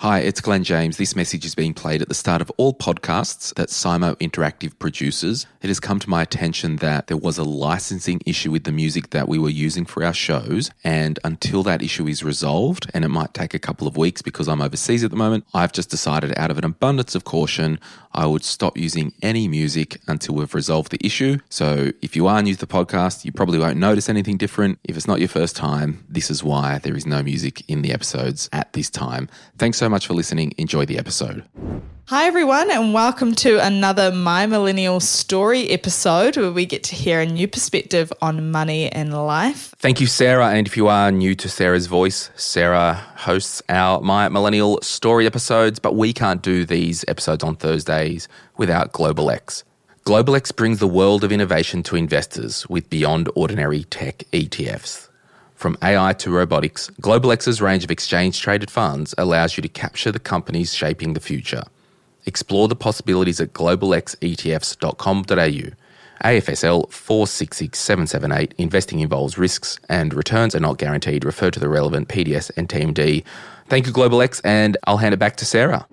Hi, it's Glen James. This message is being played at the start of all podcasts that SYMO Interactive produces. It has come to my attention that there was a licensing issue with the music that we were using for our shows. And until that issue is resolved, and it might take a couple of weeks because I'm overseas at the moment, I've just decided out of an abundance of caution, I would stop using any music until we've resolved the issue. So if you are new to the podcast, you probably won't notice anything different. If it's not your first time, this is why there is no music in the episodes at this time. Thanks so much for listening. Enjoy the episode. Hi, everyone, and welcome to another My Millennial Story episode where we get to hear a new perspective on money and life. Thank you, Sarah. And if you are new to Sarah's voice, Sarah hosts our My Millennial Story episodes, but we can't do these episodes on Thursdays without Global X. Global X brings the world of innovation to investors with beyond ordinary tech ETFs. From AI to robotics, Global X's range of exchange traded funds allows you to capture the companies shaping the future. Explore the possibilities at globalxetfs.com.au. AFSL 466778. Investing involves risks and returns are not guaranteed. Refer to the relevant PDS and TMD. Thank you, Global X, and I'll hand it back to Sarah.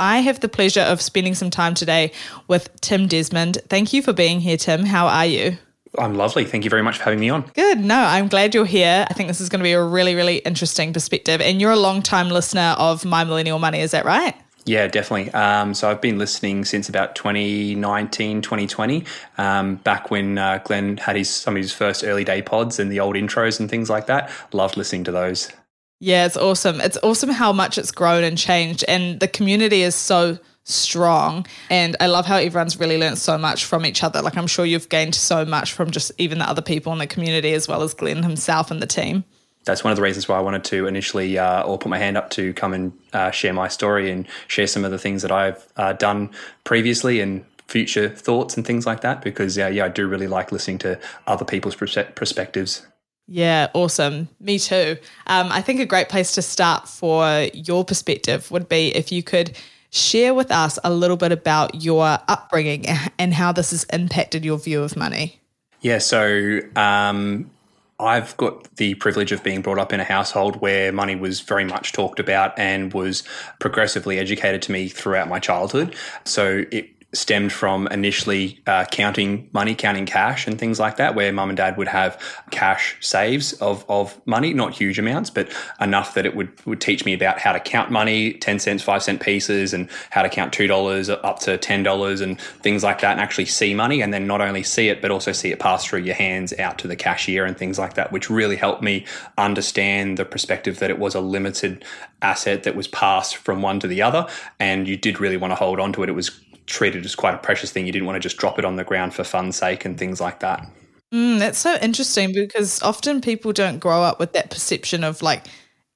I have the pleasure of spending some time today with Tim Desmond. Thank you for being here, Tim. How are you? I'm lovely. Thank you very much for having me on. Good. No, I'm glad you're here. I think this is going to be a really, really interesting perspective. And you're a long time listener of My Millennial Money, is that right? Yeah, definitely. Um, so I've been listening since about 2019, 2020, um, back when uh, Glen had his some of his first early day pods and the old intros and things like that. Loved listening to those. Yeah, it's awesome. It's awesome how much it's grown and changed, and the community is so strong. And I love how everyone's really learned so much from each other. Like I'm sure you've gained so much from just even the other people in the community as well as Glen himself and the team that's one of the reasons why I wanted to initially uh, or put my hand up to come and uh, share my story and share some of the things that I've uh, done previously and future thoughts and things like that. Because yeah, yeah, I do really like listening to other people's perspectives. Yeah, awesome. Me too. Um, I think a great place to start for your perspective would be if you could share with us a little bit about your upbringing and how this has impacted your view of money. Yeah, so um, I've got the privilege of being brought up in a household where money was very much talked about and was progressively educated to me throughout my childhood. So it stemmed from initially uh, counting money, counting cash and things like that, where mum and dad would have cash saves of, of money, not huge amounts, but enough that it would, would teach me about how to count money, 10 cents, 5 cent pieces, and how to count $2 up to $10 and things like that, and actually see money. And then not only see it, but also see it pass through your hands out to the cashier and things like that, which really helped me understand the perspective that it was a limited asset that was passed from one to the other. And you did really want to hold on to it. It was treated as quite a precious thing. You didn't want to just drop it on the ground for fun's sake and things like that. Mm, that's so interesting because often people don't grow up with that perception of like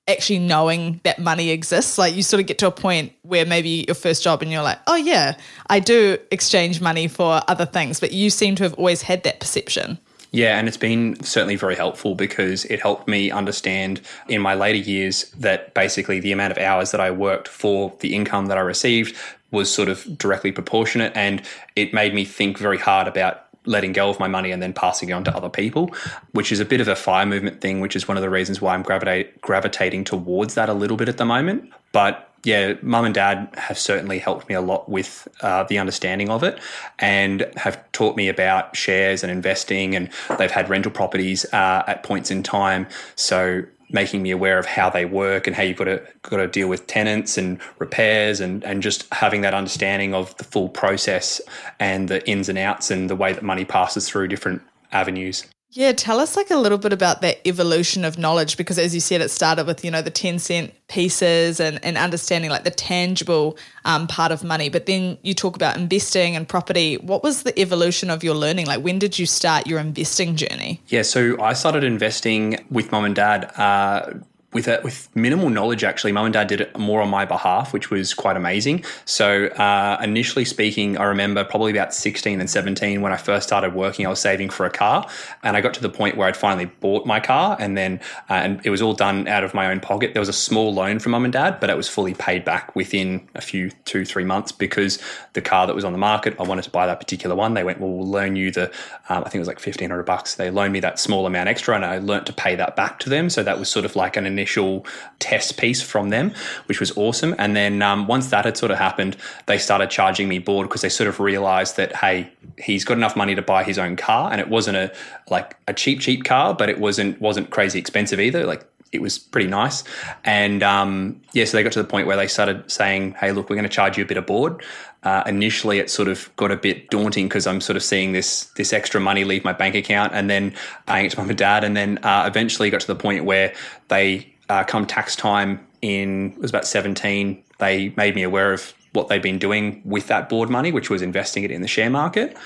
actually knowing that money exists. Like you sort of get to a point where maybe your first job and you're like, oh yeah, I do exchange money for other things, but you seem to have always had that perception. Yeah, and it's been certainly very helpful because it helped me understand in my later years that basically the amount of hours that I worked for the income that I received was sort of directly proportionate. And it made me think very hard about letting go of my money and then passing it on to other people, which is a bit of a fire movement thing, which is one of the reasons why I'm gravitate, gravitating towards that a little bit at the moment. But yeah, mum and dad have certainly helped me a lot with uh, the understanding of it and have taught me about shares and investing. And they've had rental properties uh, at points in time. So making me aware of how they work and how you've got to got to deal with tenants and repairs and and just having that understanding of the full process and the ins and outs and the way that money passes through different avenues. Yeah, tell us like a little bit about that evolution of knowledge because as you said, it started with, you know, the 10 cent pieces and, and understanding like the tangible um, part of money. But then you talk about investing and property. What was the evolution of your learning? Like when did you start your investing journey? Yeah, so I started investing with mom and dad. Uh, with a, with minimal knowledge, actually, mum and dad did it more on my behalf, which was quite amazing. So, uh, initially speaking, I remember probably about 16 and 17 when I first started working, I was saving for a car, and I got to the point where I'd finally bought my car, and then uh, and it was all done out of my own pocket. There was a small loan from mum and dad, but it was fully paid back within a few two three months because the car that was on the market, I wanted to buy that particular one. They went, well, we'll loan you the, um, I think it was like 1500 bucks. They loaned me that small amount extra, and I learnt to pay that back to them. So that was sort of like an initial initial test piece from them, which was awesome. And then um, once that had sort of happened, they started charging me board because they sort of realized that hey, he's got enough money to buy his own car, and it wasn't a like a cheap cheap car, but it wasn't wasn't crazy expensive either. Like it was pretty nice. And um, yeah, so they got to the point where they started saying, hey, look, we're going to charge you a bit of board. Uh, initially, it sort of got a bit daunting because I'm sort of seeing this this extra money leave my bank account and then paying it to mum and dad. And then uh, eventually got to the point where they uh, come tax time in it was about 17 they made me aware of what they'd been doing with that board money which was investing it in the share market.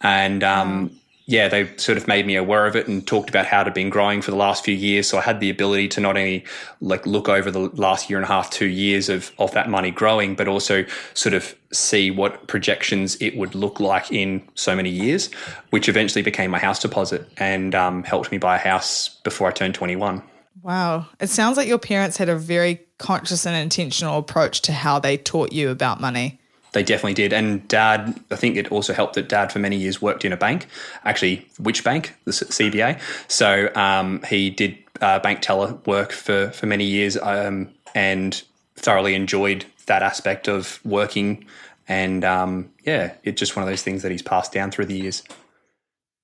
And um, yeah they sort of made me aware of it and talked about how it had been growing for the last few years. So i had the ability to not only like look over the last year and a half two years of, of that money growing but also sort of see what projections it would look like in so many years which eventually became my house deposit and um, helped me buy a house before i turned 21 Wow. It sounds like your parents had a very conscious and intentional approach to how they taught you about money. They definitely did. And dad, I think it also helped that dad for many years worked in a bank, actually, which bank? The CBA. So um, he did uh, bank teller work for, for many years um, and thoroughly enjoyed that aspect of working. And um, yeah, it's just one of those things that he's passed down through the years.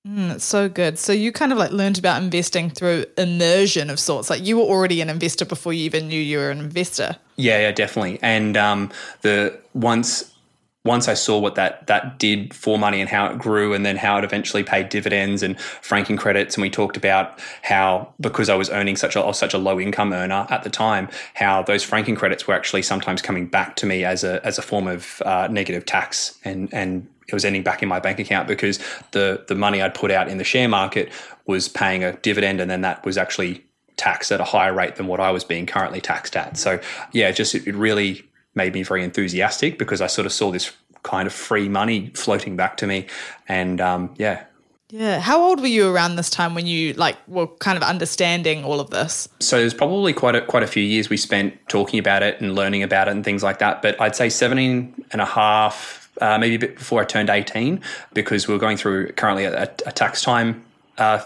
Mm, it's so good. So you kind of like learned about investing through immersion of sorts. Like you were already an investor before you even knew you were an investor. Yeah, yeah, definitely. And um, the once once I saw what that that did for money and how it grew, and then how it eventually paid dividends and franking credits, and we talked about how because I was earning such a such a low income earner at the time, how those franking credits were actually sometimes coming back to me as a as a form of uh, negative tax and and it was ending back in my bank account because the the money I'd put out in the share market was paying a dividend, and then that was actually taxed at a higher rate than what I was being currently taxed at. So yeah, just it, it really made me very enthusiastic because I sort of saw this kind of free money floating back to me, and um, yeah. Yeah. How old were you around this time when you like were kind of understanding all of this? So there's probably quite a quite a few years we spent talking about it and learning about it and things like that. But I'd say 17 and a half, uh, maybe a bit before I turned 18, because we are going through currently a, a tax time uh,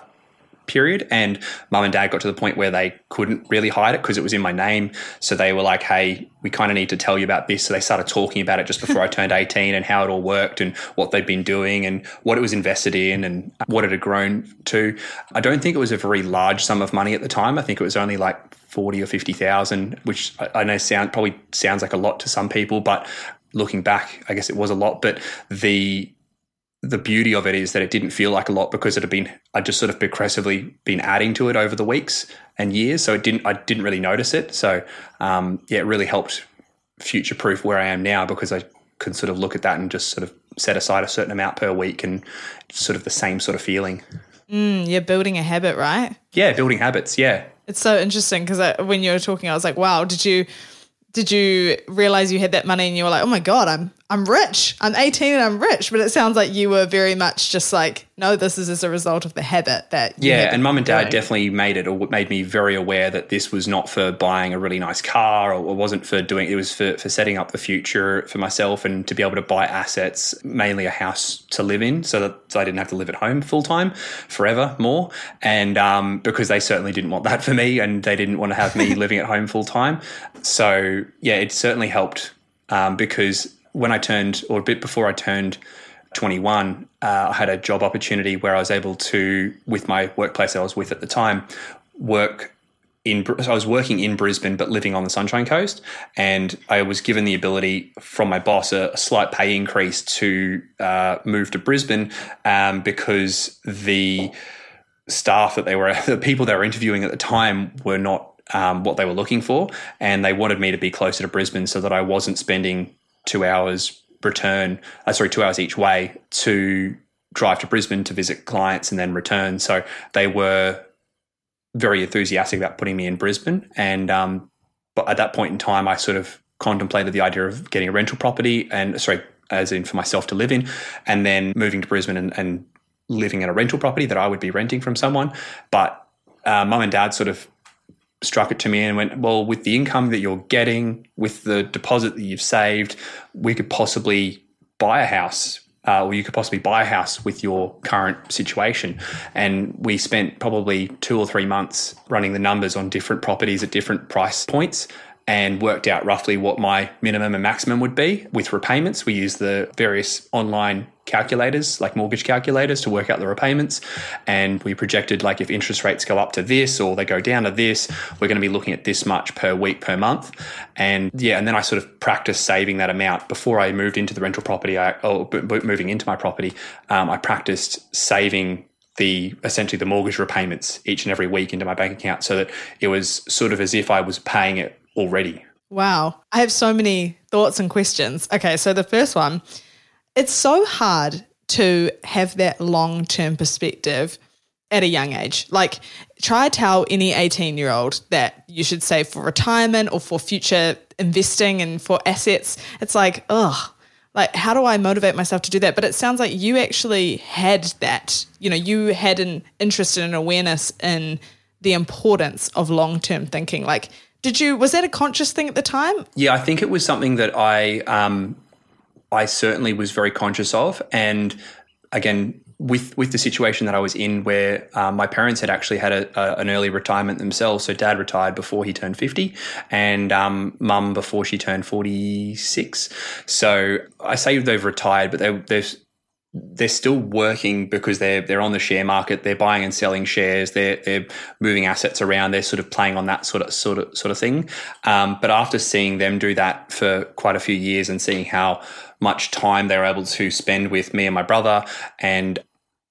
period. And mum and dad got to the point where they couldn't really hide it because it was in my name. So they were like, hey, we kind of need to tell you about this. So they started talking about it just before I turned 18 and how it all worked and what they'd been doing and what it was invested in and what it had grown to. I don't think it was a very large sum of money at the time. I think it was only like 40 or 50,000, which I know sound probably sounds like a lot to some people, but looking back, I guess it was a lot, but the the beauty of it is that it didn't feel like a lot because it had been I just sort of progressively been adding to it over the weeks and years. So it didn't I didn't really notice it. So um, yeah, it really helped future proof where I am now because I could sort of look at that and just sort of set aside a certain amount per week and sort of the same sort of feeling. Mm, you're building a habit, right? Yeah, building habits. Yeah, it's so interesting because when you were talking, I was like, wow, did you did you realize you had that money and you were like, oh my God, I'm I'm rich. I'm 18 and I'm rich. But it sounds like you were very much just like, no, this is as a result of the habit that Yeah, and mum and dad definitely made it or made me very aware that this was not for buying a really nice car or it wasn't for doing it was for, for setting up the future for myself and to be able to buy assets, mainly a house to live in, so that so I didn't have to live at home full time forever more. And um, because they certainly didn't want that for me and they didn't want to have me living at home full time. So yeah, it certainly helped um, because when I turned, or a bit before I turned 21, uh, I had a job opportunity where I was able to, with my workplace I was with at the time, work in. So I was working in Brisbane, but living on the Sunshine Coast, and I was given the ability from my boss a, a slight pay increase to uh, move to Brisbane um, because the staff that they were, the people they were interviewing at the time, were not um, what they were looking for, and they wanted me to be closer to Brisbane so that I wasn't spending two hours return, uh, sorry, two hours each way to drive to Brisbane to visit clients and then return. So they were very enthusiastic about putting me in Brisbane. And um, but at that point in time, I sort of contemplated the idea of getting a rental property and sorry, as in for myself to live in, and then moving to Brisbane and, and living in a rental property that I would be renting from someone. But uh, mum and dad sort of struck it to me and went, well, with the income that you're getting, with the deposit that you've saved, we could possibly buy a house. Uh, or you could possibly buy a house with your current situation. And we spent probably two or three months running the numbers on different properties at different price points and worked out roughly what my minimum and maximum would be with repayments. We used the various online calculators, like mortgage calculators, to work out the repayments. And we projected, like, if interest rates go up to this or they go down to this, we're going to be looking at this much per week, per month. And yeah, and then I sort of practiced saving that amount before I moved into the rental property, I, or moving into my property. Um, I practiced saving the essentially the mortgage repayments each and every week into my bank account so that it was sort of as if I was paying it already. Wow. I have so many thoughts and questions. Okay, so the first one it's so hard to have that long term perspective at a young age. Like, try tell any 18 year old that you should save for retirement or for future investing and for assets. It's like, ugh, like, how do I motivate myself to do that? But it sounds like you actually had that. You know, you had an interest and an awareness in the importance of long term thinking. Like, did you was that a conscious thing at the time? Yeah, I think it was something that I um, I certainly was very conscious of, and again with with the situation that I was in, where um, my parents had actually had a, a, an early retirement themselves. So dad retired before he turned fifty, and um, mum before she turned forty six. So I say they've retired, but they, they've they're still working because they're they're on the share market. They're buying and selling shares. They're they're moving assets around. They're sort of playing on that sort of sort of sort of thing. Um, but after seeing them do that for quite a few years and seeing how much time they're able to spend with me and my brother, and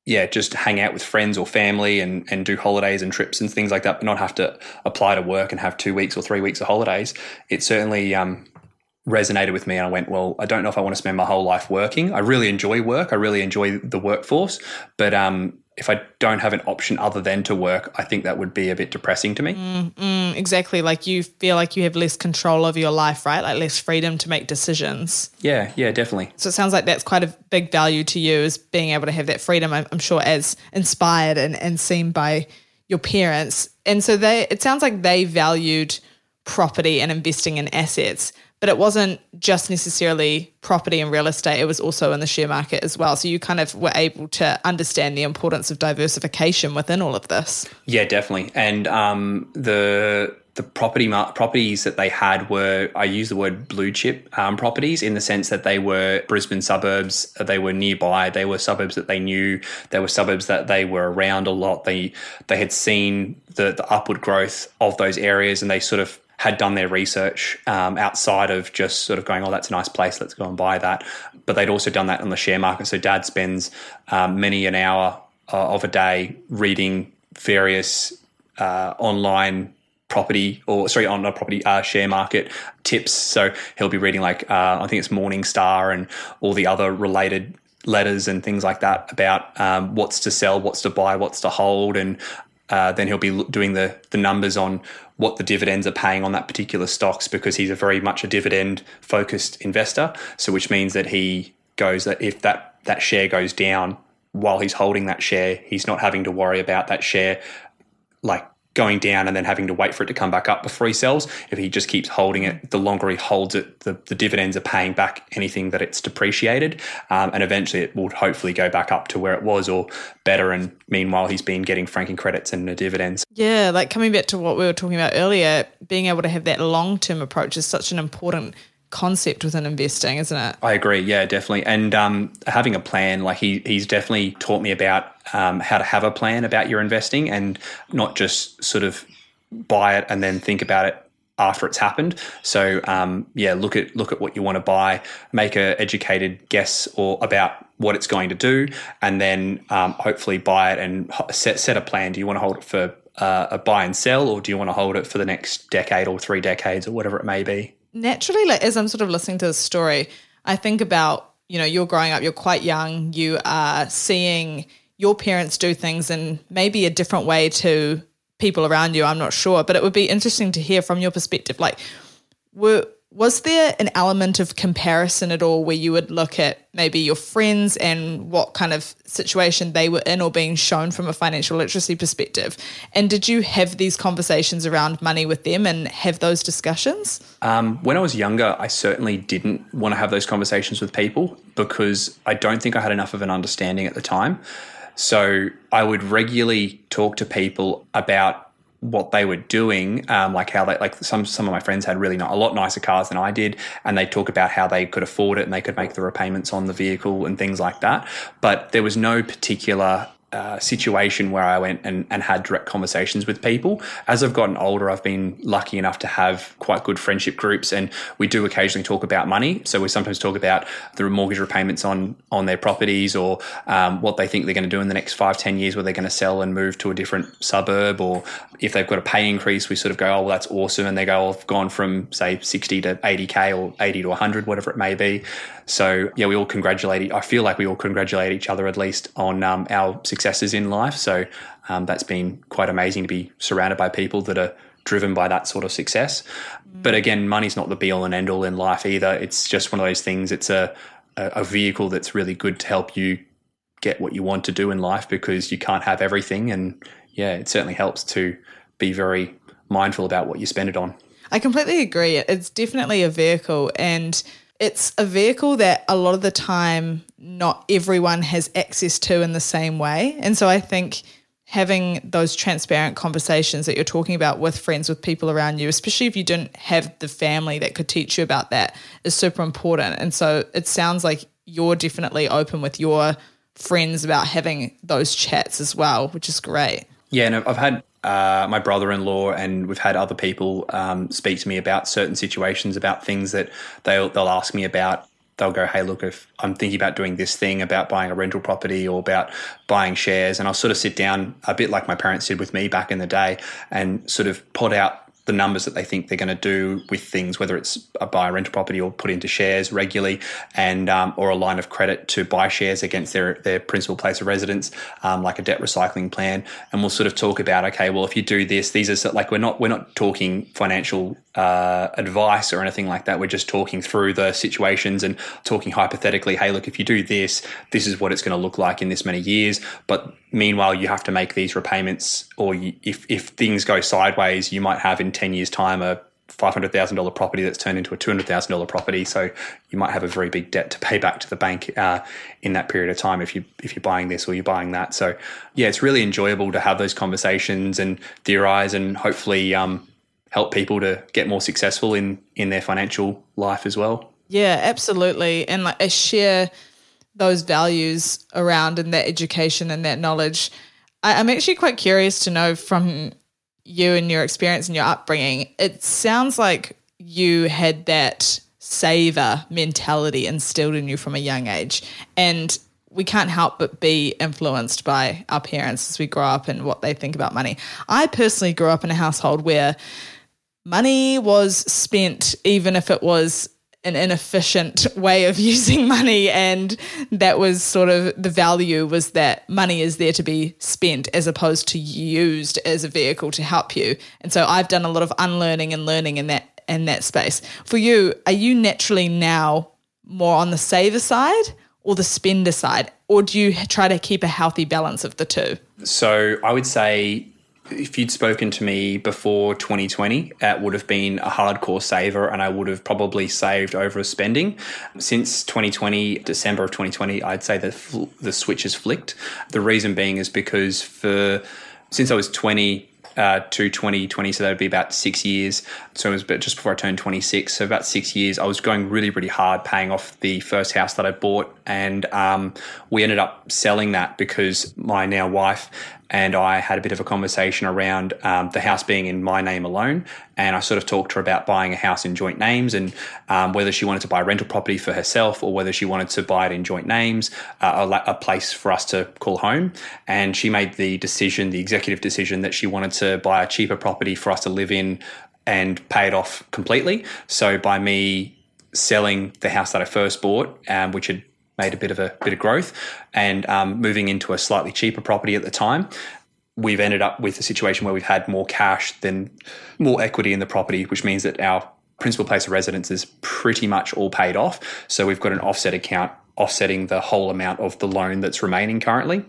yeah, just hang out with friends or family and and do holidays and trips and things like that, but not have to apply to work and have two weeks or three weeks of holidays. It certainly um, resonated with me and I went, well, I don't know if I want to spend my whole life working. I really enjoy work. I really enjoy the workforce, but um, if I don't have an option other than to work, I think that would be a bit depressing to me. Mm, mm, exactly. Like you feel like you have less control over your life, right? Like less freedom to make decisions. Yeah, yeah, definitely. So it sounds like that's quite a big value to you is being able to have that freedom. I'm, I'm sure as inspired and, and seen by your parents. And so they, it sounds like they valued property and investing in assets but it wasn't just necessarily property and real estate, it was also in the share market as well. So you kind of were able to understand the importance of diversification within all of this. Yeah, definitely. And um, the the property mar- properties that they had were I use the word blue chip um, properties in the sense that they were Brisbane suburbs. They were nearby. They were suburbs that they knew. They were suburbs that they were around a lot. They they had seen the the upward growth of those areas, and they sort of had done their research um, outside of just sort of going, oh, that's a nice place, let's go and buy that. But they'd also done that on the share market. So dad spends um, many an hour uh, of a day reading various uh, online property or sorry on a property uh, share market tips so he'll be reading like uh, i think it's morningstar and all the other related letters and things like that about um, what's to sell what's to buy what's to hold and uh, then he'll be doing the the numbers on what the dividends are paying on that particular stocks because he's a very much a dividend focused investor. So which means that he goes that if that that share goes down while he's holding that share, he's not having to worry about that share like going down and then having to wait for it to come back up before he sells. If he just keeps holding it, the longer he holds it, the, the dividends are paying back anything that it's depreciated. Um, and eventually it will hopefully go back up to where it was or better. And meanwhile, he's been getting franking credits and the dividends. Yeah, like coming back to what we were talking about earlier, being able to have that long term approach is such an important concept within investing, isn't it? I agree. Yeah, definitely. And um, having a plan, like he he's definitely taught me about um, how to have a plan about your investing and not just sort of buy it and then think about it after it's happened. So um, yeah, look at look at what you want to buy, make a educated guess or about what it's going to do, and then um, hopefully buy it and set set a plan. Do you want to hold it for uh, a buy and sell, or do you want to hold it for the next decade or three decades or whatever it may be? Naturally, like as I'm sort of listening to the story, I think about, you know, you're growing up, you're quite young, you are seeing your parents do things in maybe a different way to people around you. I'm not sure, but it would be interesting to hear from your perspective. Like, were was there an element of comparison at all where you would look at maybe your friends and what kind of situation they were in or being shown from a financial literacy perspective? And did you have these conversations around money with them and have those discussions? Um, when I was younger, I certainly didn't want to have those conversations with people because I don't think I had enough of an understanding at the time. So I would regularly talk to people about what they were doing, um, like how they like some some of my friends had really not, a lot nicer cars than I did, and they talk about how they could afford it and they could make the repayments on the vehicle and things like that. But there was no particular uh, situation where I went and, and had direct conversations with people. As I've gotten older, I've been lucky enough to have quite good friendship groups, and we do occasionally talk about money. So we sometimes talk about the mortgage repayments on on their properties, or um, what they think they're going to do in the next five, ten years, where they're going to sell and move to a different suburb, or if they've got a pay increase, we sort of go, oh, well, that's awesome, and they go, oh, I've gone from say sixty to eighty k or eighty to hundred, whatever it may be. So yeah, we all congratulate. I feel like we all congratulate each other at least on um, our successes in life. So um, that's been quite amazing to be surrounded by people that are driven by that sort of success. But again, money's not the be all and end all in life either. It's just one of those things. It's a a vehicle that's really good to help you get what you want to do in life because you can't have everything. And yeah, it certainly helps to be very mindful about what you spend it on. I completely agree. It's definitely a vehicle and it's a vehicle that a lot of the time not everyone has access to in the same way. And so I think having those transparent conversations that you're talking about with friends, with people around you, especially if you didn't have the family that could teach you about that, is super important. And so it sounds like you're definitely open with your friends about having those chats as well, which is great. Yeah, and I've had uh, my brother-in-law and we've had other people um, speak to me about certain situations, about things that they'll they'll ask me about. They'll go, "Hey, look, if I'm thinking about doing this thing about buying a rental property or about buying shares," and I'll sort of sit down a bit like my parents did with me back in the day and sort of put out the numbers that they think they're going to do with things, whether it's a buy a rental property or put into shares regularly, and um, or a line of credit to buy shares against their their principal place of residence, um, like a debt recycling plan. And we'll sort of talk about okay, well, if you do this, these are like we're not we're not talking financial uh, advice or anything like that. We're just talking through the situations and talking hypothetically. Hey, look, if you do this, this is what it's going to look like in this many years. But meanwhile, you have to make these repayments, or you, if if things go sideways, you might have in ten years' time a five hundred thousand dollar property that's turned into a two hundred thousand dollar property. So you might have a very big debt to pay back to the bank uh, in that period of time if you if you're buying this or you're buying that. So yeah, it's really enjoyable to have those conversations and theorize and hopefully um, help people to get more successful in in their financial life as well. Yeah, absolutely, and like I share those values around and that education and that knowledge. I, I'm actually quite curious to know from you and your experience and your upbringing. It sounds like you had that saver mentality instilled in you from a young age, and we can't help but be influenced by our parents as we grow up and what they think about money. I personally grew up in a household where money was spent, even if it was an inefficient way of using money and that was sort of the value was that money is there to be spent as opposed to used as a vehicle to help you. And so i've done a lot of unlearning and learning in that in that space. For you are you naturally now more on the saver side or the spender side or do you try to keep a healthy balance of the two? So i would say if you'd spoken to me before 2020, it would have been a hardcore saver and I would have probably saved over spending. Since 2020, December of 2020, I'd say that the switch has flicked. The reason being is because for since I was 20 uh, to 2020, so that would be about six years. So it was just before I turned 26. So about six years, I was going really, really hard paying off the first house that I bought. And um, we ended up selling that because my now wife and I had a bit of a conversation around um, the house being in my name alone. And I sort of talked to her about buying a house in joint names and um, whether she wanted to buy a rental property for herself or whether she wanted to buy it in joint names, uh, a, a, place for us to call home. And she made the decision, the executive decision, that she wanted to buy a cheaper property for us to live in and pay it off completely. So by me selling the house that I first bought, um, which had made a bit of a bit of growth, and um, moving into a slightly cheaper property at the time. we've ended up with a situation where we've had more cash than more equity in the property, which means that our principal place of residence is pretty much all paid off. So we've got an offset account offsetting the whole amount of the loan that's remaining currently.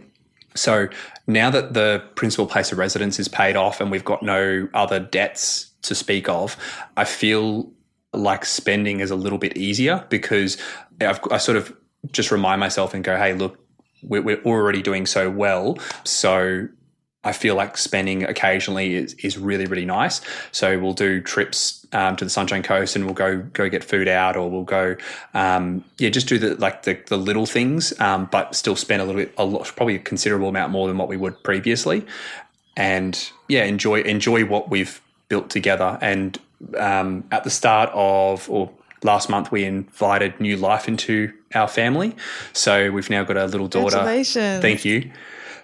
So now that the principal place of residence is paid off and we've got no other debts to speak of, I feel like spending is a little bit easier because I've, I sort of just remind myself and go, hey, look, we're, we're already doing so well. So I feel like spending occasionally is, is really, really nice. So we'll do trips um, to the Sunshine Coast and we'll go go get food out or we'll go, um, yeah, just do the like the, the little things, um, but still spend a little bit, a lot, probably a considerable amount more than what we would previously. And yeah, enjoy enjoy what we've built together. And um, at the start of, or last month, we invited new life into our family. So we've now got a little daughter. Congratulations. Thank you.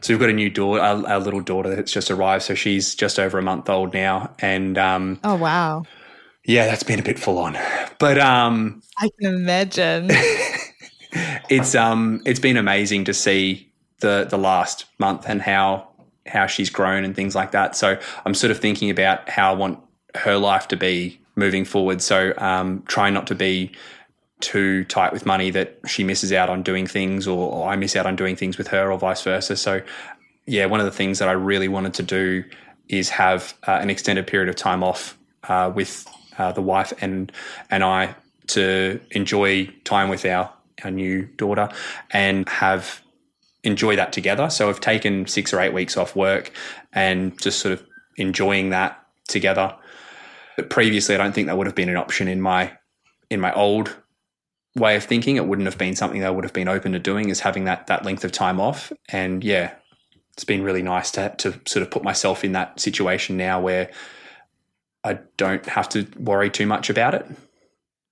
So we've got a new daughter, our, our, little daughter that's just arrived. So she's just over a month old now, and um, oh wow, yeah, that's been a bit full on, but um, I can imagine. it's um, it's been amazing to see the the last month and how how she's grown and things like that. So I'm sort of thinking about how I want her life to be moving forward. So um, try not to be too tight with money that she misses out on doing things or, I miss out on doing things with her or vice versa. So, yeah, one of the things that I really wanted to do is have uh, an extended period of time off uh, with uh, the wife and and I to enjoy time with our our new daughter and have enjoy that together. So I've taken six or eight weeks off work and just sort of enjoying that together. But previously, I don't think that would have been an option in my in my old way of thinking. It wouldn't have been something that I would have been open to doing is having that that length of time off. And yeah, it's been really nice to to sort of put myself in that situation now where I don't have to worry too much about it.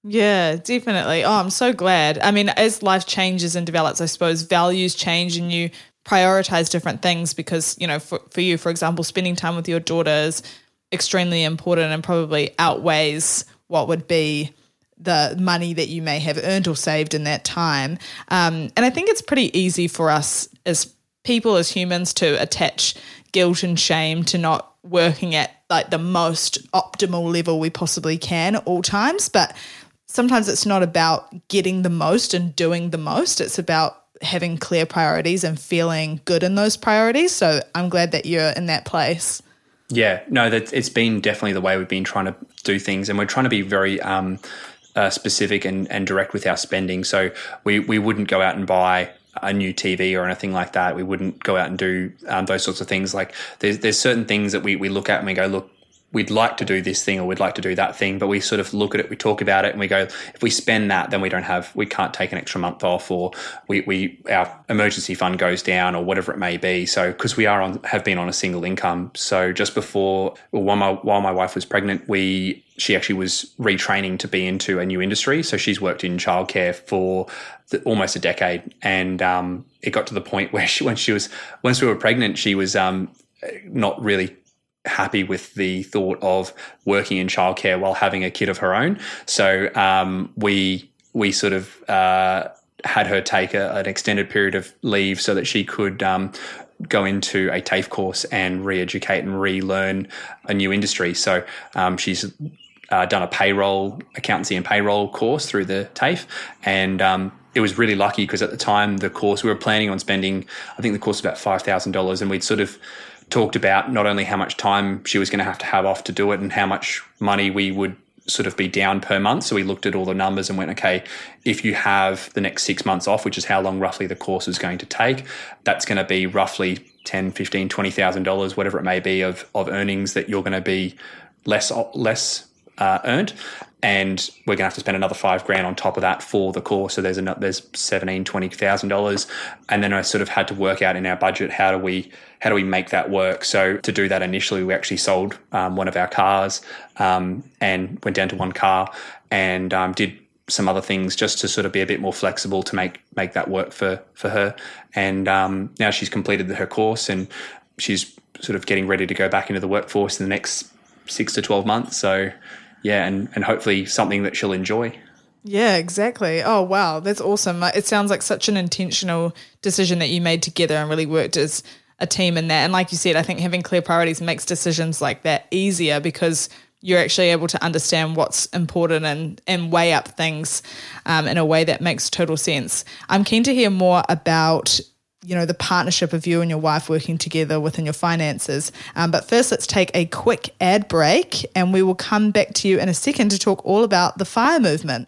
Yeah, definitely. Oh, I'm so glad. I mean, as life changes and develops, I suppose values change and you prioritize different things because, you know, for, for you, for example, spending time with your daughter is extremely important and probably outweighs what would be the money that you may have earned or saved in that time. Um, and I think it's pretty easy for us as people, as humans, to attach guilt and shame to not working at like the most optimal level we possibly can at all times. But sometimes it's not about getting the most and doing the most. It's about having clear priorities and feeling good in those priorities. So I'm glad that you're in that place. Yeah, no, that it's been definitely the way we've been trying to do things, and we're trying to be very um, uh, specific and, and direct with our spending. So we, we wouldn't go out and buy a new TV or anything like that. We wouldn't go out and do um, those sorts of things. Like there's there's certain things that we, we look at and we go, look, we'd like to do this thing or we'd like to do that thing, but we sort of look at it, we talk about it, and we go, if we spend that, then we don't have, we can't take an extra month off, or we, we our emergency fund goes down, or whatever it may be. So because we are on, have been on a single income, so just before, while my while my wife was pregnant, we she actually was retraining to be into a new industry. So she's worked in childcare for the, almost a decade, and um, it got to the point where she, when she was once we were pregnant, she was um, not really happy with the thought of working in childcare while having a kid of her own. So um, we we sort of uh, had her take a, an extended period of leave so that she could um, go into a TAFE course and re-educate and relearn a new industry. So um, she's uh, done a payroll accountancy and payroll course through the TAFE and um, it was really lucky because at the time the course we were planning on spending I think the course was about five thousand dollars and we'd sort of talked about not only how much time she was going to have to have off to do it and how much money we would sort of be down per month. So we looked at all the numbers and went, okay, if you have the next six months off, which is how long roughly the course is going to take, that's going to be roughly 10, 15, $20,000, whatever it may be of, of earnings that you're going to be less, less uh, earned. And we're going to have to spend another five grand on top of that for the course. So there's a, there's seventeen, twenty thousand dollars, and then I sort of had to work out in our budget how do we how do we make that work? So to do that initially, we actually sold um, one of our cars um, and went down to one car and um, did some other things just to sort of be a bit more flexible to make make that work for for her. And um, now she's completed her course and she's sort of getting ready to go back into the workforce in the next six to twelve months. So yeah, and, and hopefully something that she'll enjoy. Yeah, exactly. Oh, wow. That's awesome. It sounds like such an intentional decision that you made together and really worked as a team in that. And like you said, I think having clear priorities makes decisions like that easier because you're actually able to understand what's important and, and weigh up things um, in a way that makes total sense. I'm keen to hear more about you know the partnership of you and your wife working together within your finances. Um, but first, let's take a quick ad break, and we will come back to you in a second to talk all about the fire movement.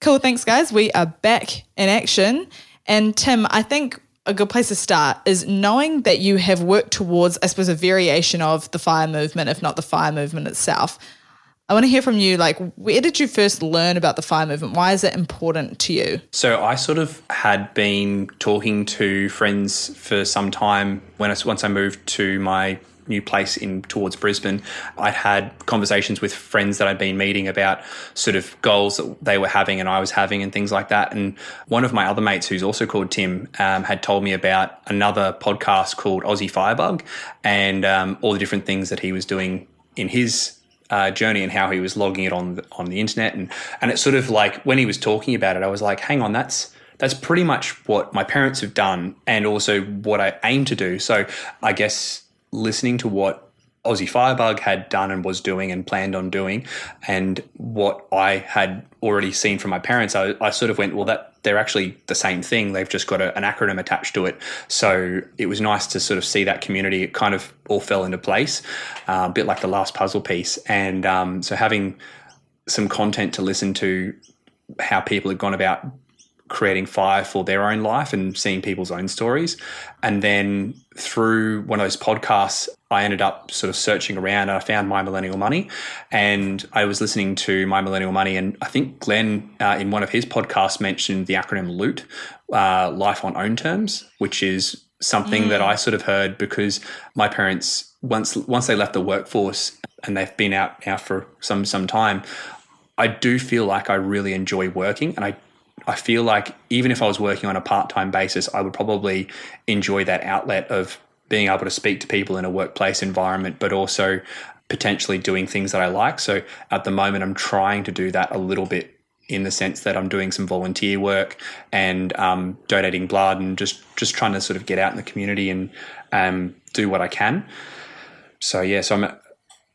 Cool. Thanks, guys. We are back in action. And Tim, I think a good place to start is knowing that you have worked towards, I suppose, a variation of the fire movement, if not the fire movement itself. I want to hear from you. Like, where did you first learn about the fire movement? Why is it important to you? So I sort of had been talking to friends for some time when I, once I moved to my new place in towards Brisbane, I'd had conversations with friends that I'd been meeting about sort of goals that they were having and I was having and things like that. And one of my other mates, who's also called Tim, um, had told me about another podcast called Aussie Firebug and um, all the different things that he was doing in his uh, journey and how he was logging it on the, on the internet and and it's sort of like when he was talking about it, I was like, hang on, that's that's pretty much what my parents have done and also what I aim to do. So I guess listening to what Aussie Firebug had done and was doing and planned on doing, and what I had already seen from my parents, I, I sort of went, well, that they're actually the same thing. They've just got a, an acronym attached to it. So it was nice to sort of see that community. It kind of all fell into place, uh, a bit like the last puzzle piece. And um, so having some content to listen to how people had gone about creating fire for their own life and seeing people's own stories. And then through one of those podcasts, I ended up sort of searching around and I found My Millennial Money. And I was listening to My Millennial Money. And I think Glen, uh, in one of his podcasts, mentioned the acronym LOOT, uh, Life on Own Terms, which is something mm. that I sort of heard because my parents, once, once they left the workforce and they've been out now for some, some time, I do feel like I really enjoy working and I I feel like even if I was working on a part time basis, I would probably enjoy that outlet of being able to speak to people in a workplace environment, but also potentially doing things that I like. So at the moment, I'm trying to do that a little bit in the sense that I'm doing some volunteer work and um, donating blood and just just trying to sort of get out in the community and um, do what I can. So yeah, so I'm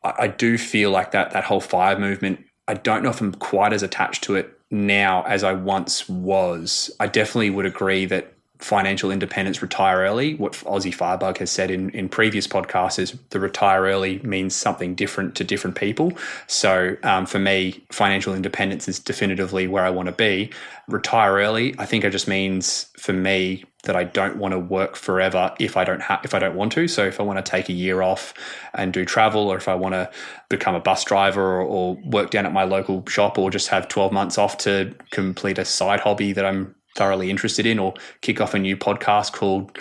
I do feel like that that whole fire movement. I don't know if I'm quite as attached to it now as I once was. I definitely would agree that financial independence, retire early. What Aussie Firebug has said in, in previous podcasts is the retire early means something different to different people. So um, for me, financial independence is definitively where I want to be. Retire early, I think it just means for me that I don't want to work forever if I don't have if I don't want to. So if I want to take a year off and do travel, or if I want to become a bus driver or, or work down at my local shop, or just have twelve months off to complete a side hobby that I'm thoroughly interested in, or kick off a new podcast called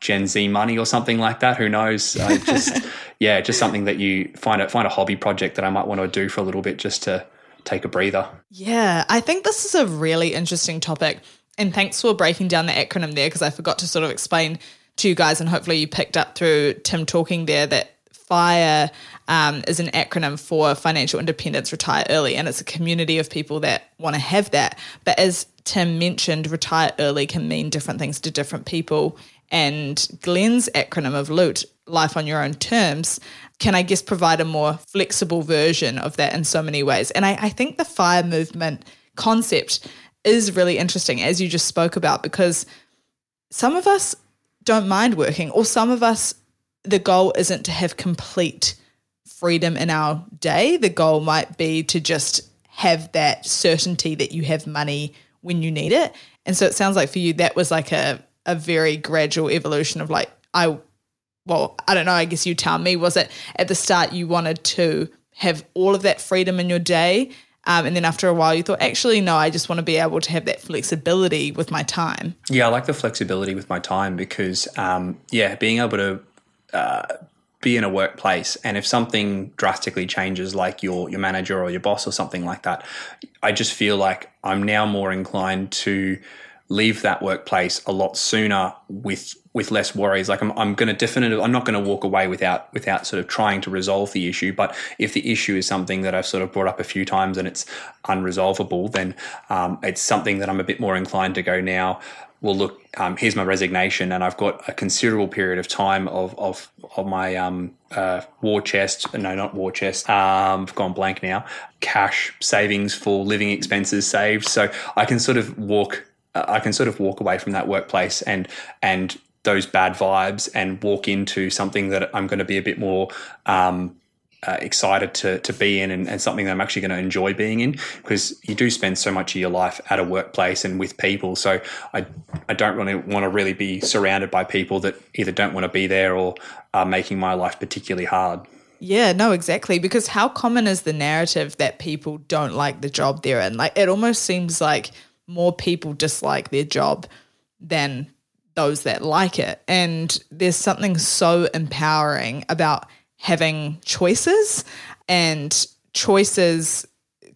Gen Z Money or something like that. Who knows? I just yeah, just something that you find a find a hobby project that I might want to do for a little bit just to take a breather. Yeah, I think this is a really interesting topic. And thanks for breaking down the acronym there because I forgot to sort of explain to you guys, and hopefully you picked up through Tim talking there that FIRE um, is an acronym for Financial Independence Retire Early, and it's a community of people that want to have that. But as Tim mentioned, retire early can mean different things to different people. And Glen's acronym of LOOT, Life on Your Own Terms, can I guess provide a more flexible version of that in so many ways. And I, I think the FIRE movement concept is really interesting, as you just spoke about, because some of us don't mind working, or some of us, the goal isn't to have complete freedom in our day. The goal might be to just have that certainty that you have money when you need it. And so it sounds like for you, that was like a, a very gradual evolution of like, I, well, I don't know, I guess you tell me, was it at the start you wanted to have all of that freedom in your day? Um, and then after a while, you thought, actually, no, I just want to be able to have that flexibility with my time. Yeah, I like the flexibility with my time because, um, yeah, being able to uh, be in a workplace and if something drastically changes like your your manager or your boss or something like that i just feel like i'm now more inclined to leave that workplace a lot sooner with with less worries like i'm, I'm going to definitively i'm not going to walk away without without sort of trying to resolve the issue but if the issue is something that i've sort of brought up a few times and it's unresolvable then um, it's something that i'm a bit more inclined to go now well, look, um, here's my resignation, and I've got a considerable period of time of of, of my um, uh, war chest. No, not war chest. Um, I've gone blank now. Cash savings for living expenses saved, so I can sort of walk. I can sort of walk away from that workplace and and those bad vibes and walk into something that I'm going to be a bit more um, uh, excited to to be in and, and, something that I'm actually going to enjoy being in because you do spend so much of your life at a workplace and with people. So I I don't really want to really be surrounded by people that either don't want to be there or are making my life particularly hard. Yeah, no, exactly. Because how common is the narrative that people don't like the job they're in? Like it almost seems like more people dislike their job than those that like it. And there's something so empowering about having choices and choices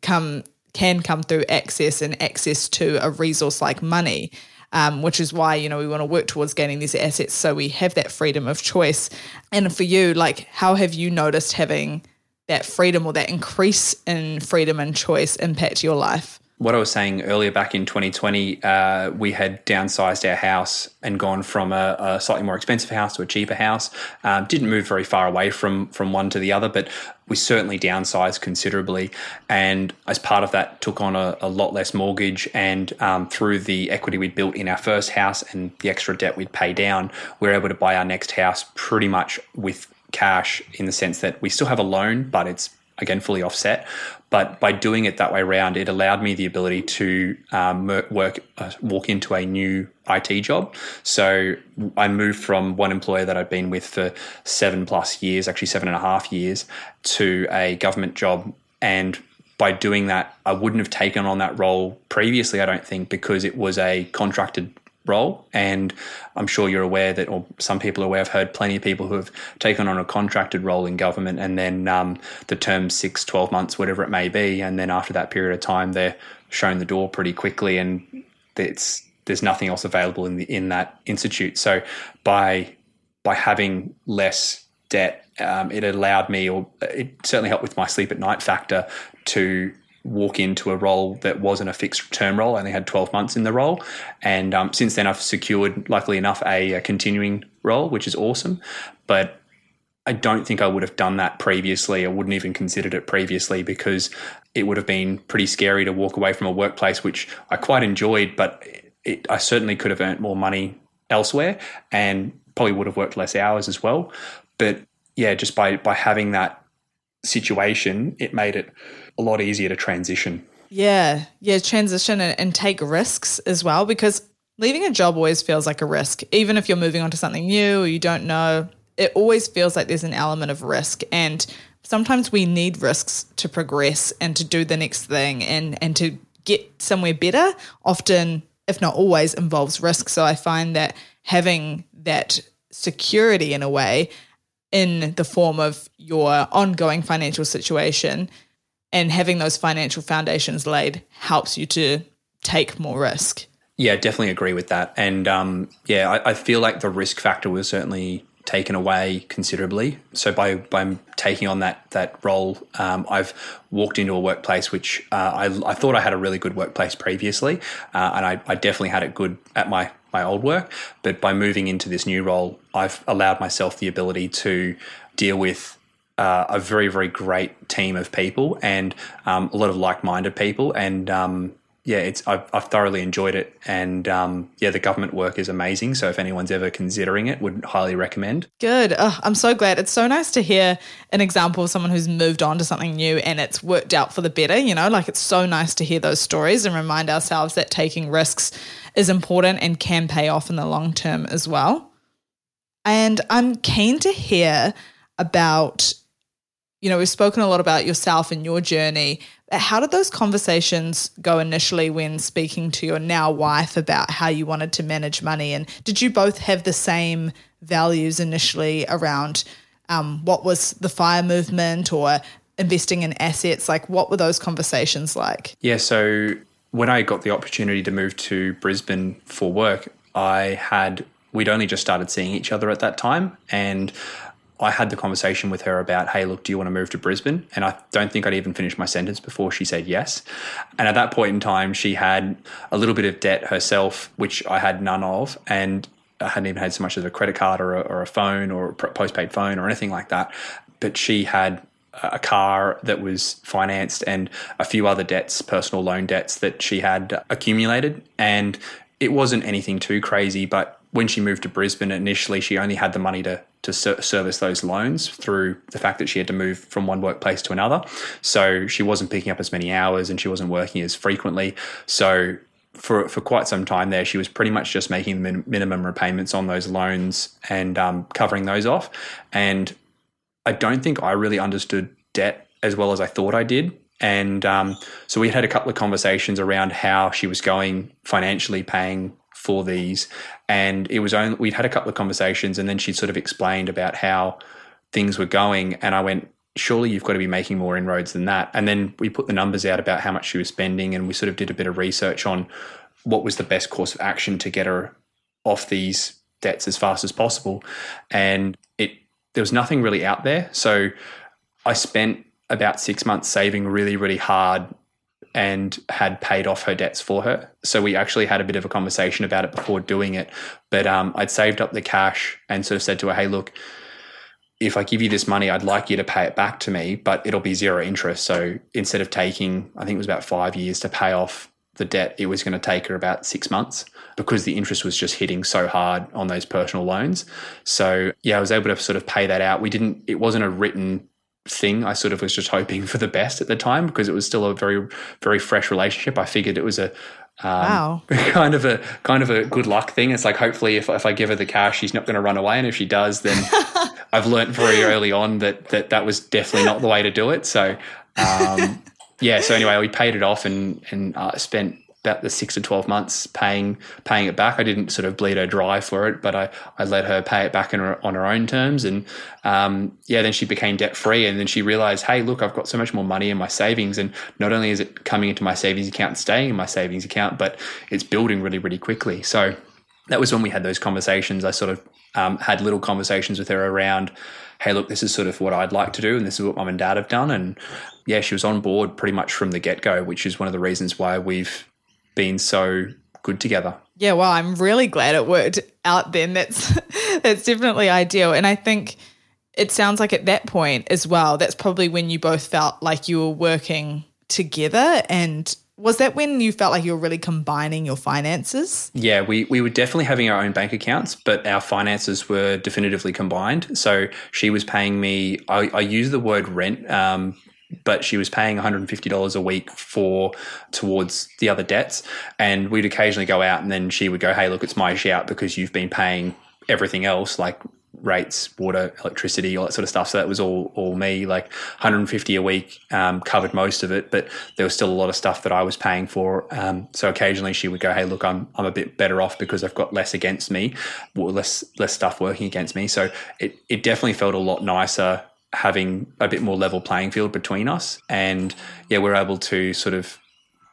come can come through access and access to a resource like money um, which is why you know we want to work towards gaining these assets so we have that freedom of choice and for you like how have you noticed having that freedom or that increase in freedom and choice impact your life what I was saying earlier back in 2020, uh, we had downsized our house and gone from a, a, slightly more expensive house to a cheaper house. Um, didn't move very far away from from one to the other, but we certainly downsized considerably. And as part of that, took on a, a lot less mortgage. And um, through the equity we'd built in our first house and the extra debt we'd pay down, we were able to buy our next house pretty much with cash in the sense that we still have a loan, but it's again fully offset. But by doing it that way around, it allowed me the ability to um, work, uh, walk into a new IT job. So I moved from one employer that I'd been with for seven plus years, actually seven and a half years, to a government job. And by doing that, I wouldn't have taken on that role previously, I don't think, because it was a contracted role. And I'm sure you're aware that, or some people are aware, I've heard plenty of people who have taken on a contracted role in government and then um, the term six, 12 months, whatever it may be. And then after that period of time, they're shown the door pretty quickly and it's, there's nothing else available in the, in that institute. So by, by having less debt, um, it allowed me, or it certainly helped with my sleep at night factor to walk into a role that wasn't a fixed term role. I only had 12 months in the role. And um, since then, I've secured, luckily enough, a, a, continuing role, which is awesome. But I don't think I would have done that previously. I wouldn't even considered it previously because it would have been pretty scary to walk away from a workplace, which I quite enjoyed, but it, I certainly could have earned more money elsewhere and probably would have worked less hours as well. But yeah, just by, by having that situation, it made it a lot easier to transition. Yeah, yeah, transition and, and take risks as well because leaving a job always feels like a risk. Even if you're moving on to something new or you don't know, it always feels like there's an element of risk. And sometimes we need risks to progress and to do the next thing and, and to get somewhere better. Often, if not always, involves risk. So I find that having that security in a way in the form of your ongoing financial situation and having those financial foundations laid helps you to take more risk. Yeah, definitely agree with that. And um, yeah, I, I feel like the risk factor was certainly taken away considerably. So by by taking on that that role, um, I've walked into a workplace which uh, I, I thought I had a really good workplace previously, uh, and I, I definitely had it good at my my old work. But by moving into this new role, I've allowed myself the ability to deal with uh, a very, very great team of people and um, a lot of like minded people. And um, yeah, it's I've, I've, thoroughly enjoyed it. And um, yeah, the government work is amazing. So if anyone's ever considering it, would highly recommend. Good. Oh, I'm so glad. It's so nice to hear an example of someone who's moved on to something new and it's worked out for the better. You know, like it's so nice to hear those stories and remind ourselves that taking risks is important and can pay off in the long term as well. And I'm keen to hear about you know, we've spoken a lot about yourself and your journey. How did those conversations go initially when speaking to your now wife about how you wanted to manage money? And did you both have the same values initially around um, what was the fire movement or investing in assets? Like, what were those conversations like? Yeah, so when I got the opportunity to move to Brisbane for work, I had, we'd only just started seeing each other at that time. And I had the conversation with her about, hey, look, do you want to move to Brisbane? And I don't think I'd even finished my sentence before she said yes. And at that point in time, she had a little bit of debt herself, which I had none of. And I hadn't even had so much as a credit card or a, or a phone or a postpaid phone or anything like that. But she had a car that was financed and a few other debts, personal loan debts that she had accumulated. And it wasn't anything too crazy, but when she moved to Brisbane, initially she only had the money to to service those loans through the fact that she had to move from one workplace to another. So she wasn't picking up as many hours and she wasn't working as frequently. So for for quite some time there, she was pretty much just making min- minimum repayments on those loans and um, covering those off. And I don't think I really understood debt as well as I thought I did. And um, so we had a couple of conversations around how she was going financially, paying for these. And it was only, we'd had a couple of conversations and then she sort of explained about how things were going. And I went, surely you've got to be making more inroads than that. And then we put the numbers out about how much she was spending and we sort of did a bit of research on what was the best course of action to get her off these debts as fast as possible. And it, there was nothing really out there. So I spent about six months saving really, really hard and had paid off her debts for her. So we actually had a bit of a conversation about it before doing it. But um, I'd saved up the cash and sort of said to her, hey, look, if I give you this money, I'd like you to pay it back to me, but it'll be zero interest. So instead of taking, I think it was about five years to pay off the debt, it was going to take her about six months because the interest was just hitting so hard on those personal loans. So yeah, I was able to sort of pay that out. We didn't, it wasn't a written thing. I sort of was just hoping for the best at the time because it was still a very, very fresh relationship. I figured it was a um, wow. kind of a kind of a good luck thing. It's like hopefully if, if I give her the cash, she's not going to run away, and if she does, then I've learned very early on that that that was definitely not the way to do it. So um, yeah. So anyway, we paid it off and and uh, spent about the six to 12 months paying paying it back. I didn't sort of bleed her dry for it, but I, I let her pay it back her, on her own terms. And um, yeah, then she became debt free. And then she realized, hey, look, I've got so much more money in my savings. And not only is it coming into my savings account and staying in my savings account, but it's building really, really quickly. So that was when we had those conversations. I sort of um, had little conversations with her around, hey, look, this is sort of what I'd like to do, and this is what mum and dad have done. And yeah, she was on board pretty much from the get go, which is one of the reasons why we've been so good together. Yeah, well, I'm really glad it worked out then. That's that's definitely ideal. And I think it sounds like at that point as well, that's probably when you both felt like you were working together and was that when you felt like you were really combining your finances? Yeah, we, we were definitely having our own bank accounts, but our finances were definitively combined. So she was paying me, I, I use the word rent um, but she was paying $150 a week for towards the other debts. And we'd occasionally go out and then she would go, Hey, look, it's my shout because you've been paying everything else, like rates, water, electricity, all that sort of stuff. So that was all all me. Like 150 a week um, covered most of it, but there was still a lot of stuff that I was paying for. Um, so occasionally she would go, "Hey, look, I'm I'm a bit better off because I've got less against me, less less stuff working against me." So it it definitely felt a lot nicer having a bit more level playing field between us. And yeah, we're able to sort of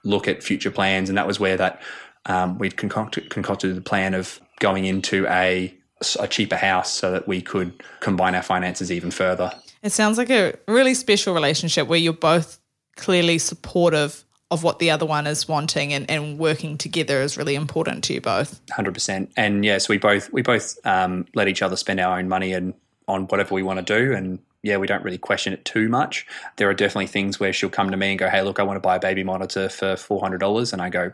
look at future plans. And that was where that um, we'd concocted, concocted the plan of going into a, a cheaper house so that we could combine our finances even further. It sounds like a really special relationship where you're both clearly supportive of what the other one is wanting and, and working together is really important to you both. Hundred percent. And yes, we both we both um, let each other spend our own money and on whatever we want to do and yeah, we don't really question it too much. There are definitely things where she'll come to me and go, "Hey, look, I want to buy a baby monitor for four hundred dollars," and I go,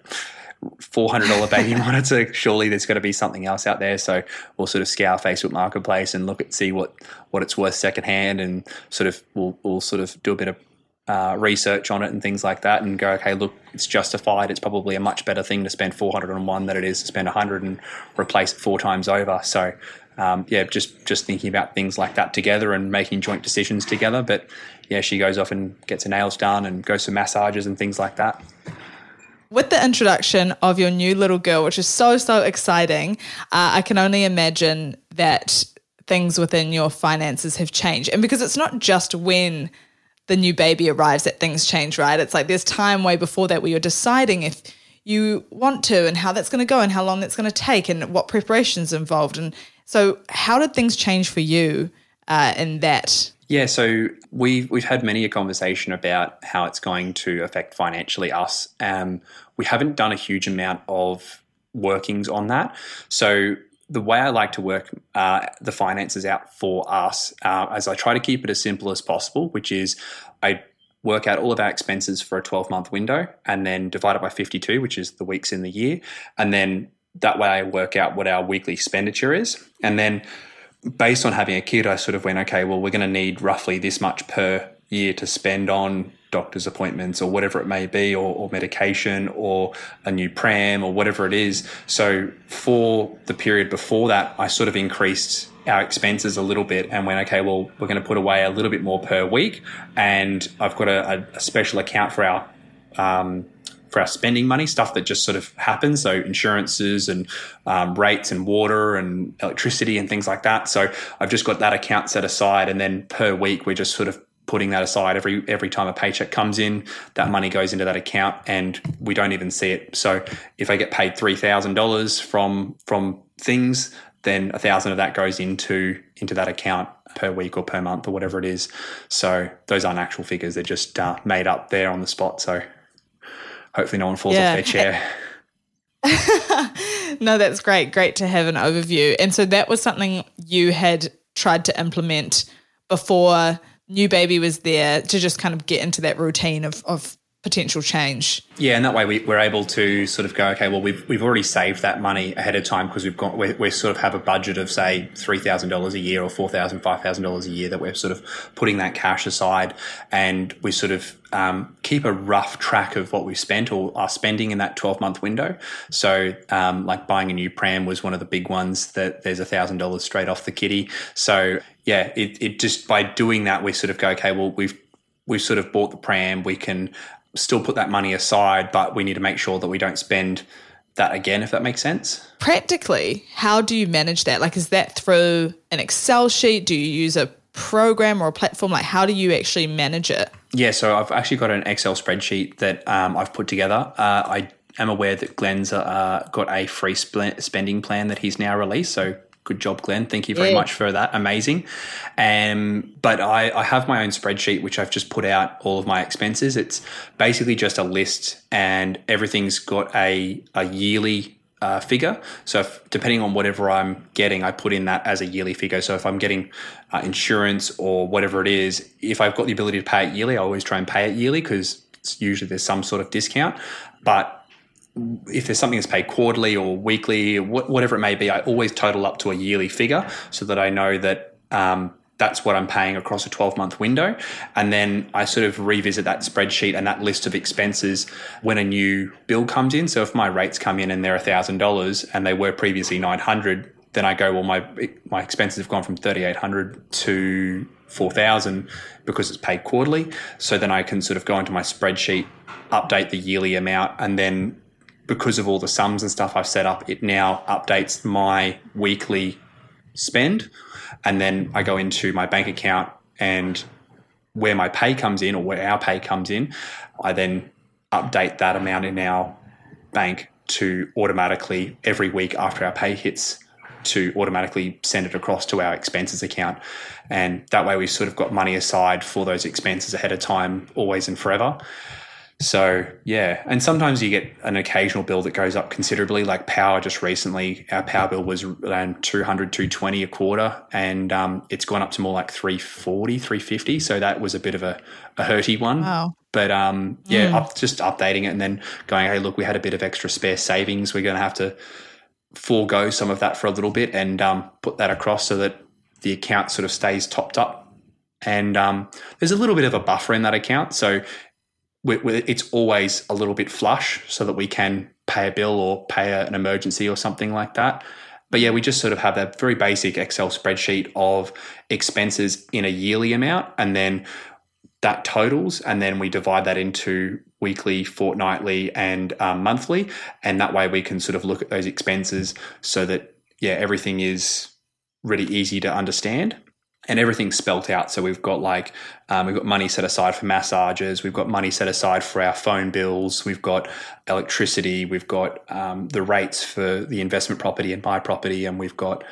four hundred dollar baby monitor. Surely there's got to be something else out there. So we'll sort of scour Facebook Marketplace and look at see what what it's worth secondhand, and sort of we'll we'll sort of do a bit of uh, research on it and things like that, and go, okay, look, it's justified. It's probably a much better thing to spend four hundred on one than it is to spend a hundred and replace it four times over. So um, yeah, just just thinking about things like that together and making joint decisions together. But yeah, she goes off and gets her nails done and goes to massages and things like that. With the introduction of your new little girl, which is so so exciting, uh, I can only imagine that things within your finances have changed, and because it's not just when the new baby arrives that things change, right? It's like there's time way before that where you're deciding if you want to and how that's going to go and how long that's going to take and what preparations involved and so, how did things change for you uh, in that? Yeah, so we've we've had many a conversation about how it's going to affect financially us. Um, we haven't done a huge amount of workings on that. So the way I like to work uh, the finances out for us, uh, as I try to keep it as simple as possible, which is I work out all of our expenses for a 12 month window and then divide it by 52, which is the weeks in the year, and then that way I work out what our weekly expenditure is. And then based on having a kid, I sort of went, okay, well, we're going to need roughly this much per year to spend on doctor's appointments or whatever it may be, or, or, medication or a new pram or whatever it is. So for the period before that, I sort of increased our expenses a little bit and went, okay, well, we're going to put away a little bit more per week. And I've got a, a special account for our um, for our spending money, stuff that just sort of happens. So insurances and um, rates and water and electricity and things like that. So I've just got that account set aside, and then per week we're just sort of putting that aside every every time a paycheck comes in that money goes into that account and we don't even see it so if i get paid $3000 from from things then a thousand of that goes into into that account per week or per month or whatever it is so those aren't actual figures they're just uh, made up there on the spot so hopefully no one falls yeah. off their chair. no, that's great. Great to have an overview. And so that was something you had tried to implement before new baby was there to just kind of get into that routine of, of potential change. Yeah, and that way we, are able to sort of go, okay, well, we've, we've already saved that money ahead of time because we've got, we we sort of have a budget of say $3,000 a year or $4,000, $5,000 a year that we're sort of putting that cash aside and we sort of um, keep a rough track of what we've spent or are spending in that 12 month window. So, um, like buying a new pram was one of the big ones that there's a thousand dollars straight off the kitty. So, yeah, it, it just by doing that, we sort of go, okay, well, we've we've sort of bought the pram, we can still put that money aside, but we need to make sure that we don't spend that again, if that makes sense. Practically, how do you manage that? Like, is that through an Excel sheet? Do you use a program or a platform? Like, how do you actually manage it? Yeah, so I've actually got an Excel spreadsheet that um, I've put together. Uh, I am aware that Glen's uh, got a free sp- spending plan that he's now released. So Good job, Glen. Thank you very yeah. much for that. Amazing. Um, but I, I, have my own spreadsheet, which I've just put out all of my expenses. It's basically just a list, and everything's got a, a yearly uh, figure. So, if, depending on whatever I'm getting, I put in that as a yearly figure. So, if I'm getting uh, insurance or whatever it is, if I've got the ability to pay it yearly, I always try and pay it yearly because usually there's some sort of discount. But if there's something that's paid quarterly or weekly, whatever it may be, I always total up to a yearly figure so that I know that um, that's what I'm paying across a 12 month window. And then I sort of revisit that spreadsheet and that list of expenses when a new bill comes in. So if my rates come in and they're $1,000 and they were previously 900 then I go, well, my my expenses have gone from 3,800 to 4,000 because it's paid quarterly. So then I can sort of go into my spreadsheet, update the yearly amount, and then because of all the sums and stuff I've set up, it now updates my weekly spend. And then I go into my bank account and where my pay comes in or where our pay comes in, I then update that amount in our bank to automatically every week after our pay hits to automatically send it across to our expenses account. And that way we've sort of got money aside for those expenses ahead of time, always and forever. So yeah, and sometimes you get an occasional bill that goes up considerably. Like power, just recently, our power bill was around 200, 220 a quarter, and um, it's gone up to more like 340, 350. So that was a bit of a, a hurty one. Wow. But um, yeah, mm. up, just updating it and then going, hey, look, we had a bit of extra spare savings. We're going to have to forego some of that for a little bit and um, put that across so that the account sort of stays topped up. And um, there's a little bit of a buffer in that account. So it's always a little bit flush so that we can pay a bill or pay an emergency or something like that. But yeah, we just sort of have that very basic Excel spreadsheet of expenses in a yearly amount and then that totals, and then we divide that into weekly, fortnightly, and um, monthly. And that way we can sort of look at those expenses so that, yeah, everything is really easy to understand and everything's spelt out. So we've got like um, we've got money set aside for massages, we've got money set aside for our phone bills, we've got electricity, we've got um, the rates for the investment property and buy property, and we've got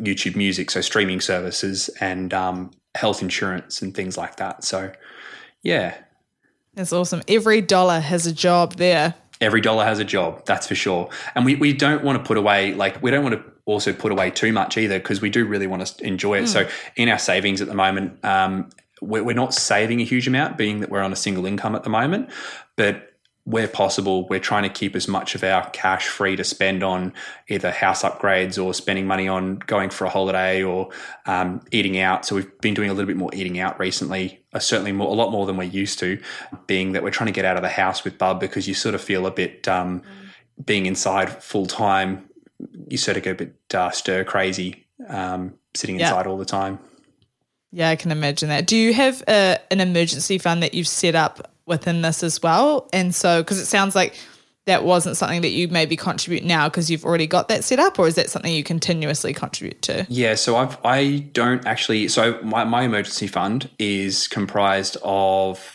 YouTube Music, so streaming services and um, health insurance and things like that. So yeah, that's awesome. Every dollar has a job there. Every dollar has a job, that's for sure. And we, we don't want to put away, like, we don't want to also put away too much either because we do really want to enjoy it. Mm. So in our savings at the moment, um, we're, we're not saving a huge amount, being that we're on a single income at the moment, but where possible, we're trying to keep as much of our cash free to spend on either house upgrades or spending money on going for a holiday or um, eating out. So we've been doing a little bit more eating out recently, uh, certainly more, a lot more than we're used to. Being that we're trying to get out of the house with Bub because you sort of feel a bit um, being inside full time. You sort of go a bit uh, stir crazy um, sitting inside yeah. all the time. Yeah, I can imagine that. Do you have a, an emergency fund that you've set up within this as well. And so, because it sounds like that wasn't something that you maybe contribute now because you've already got that set up, or is that something you continuously contribute to? Yeah, so I've I don't actually. So my my emergency fund is comprised of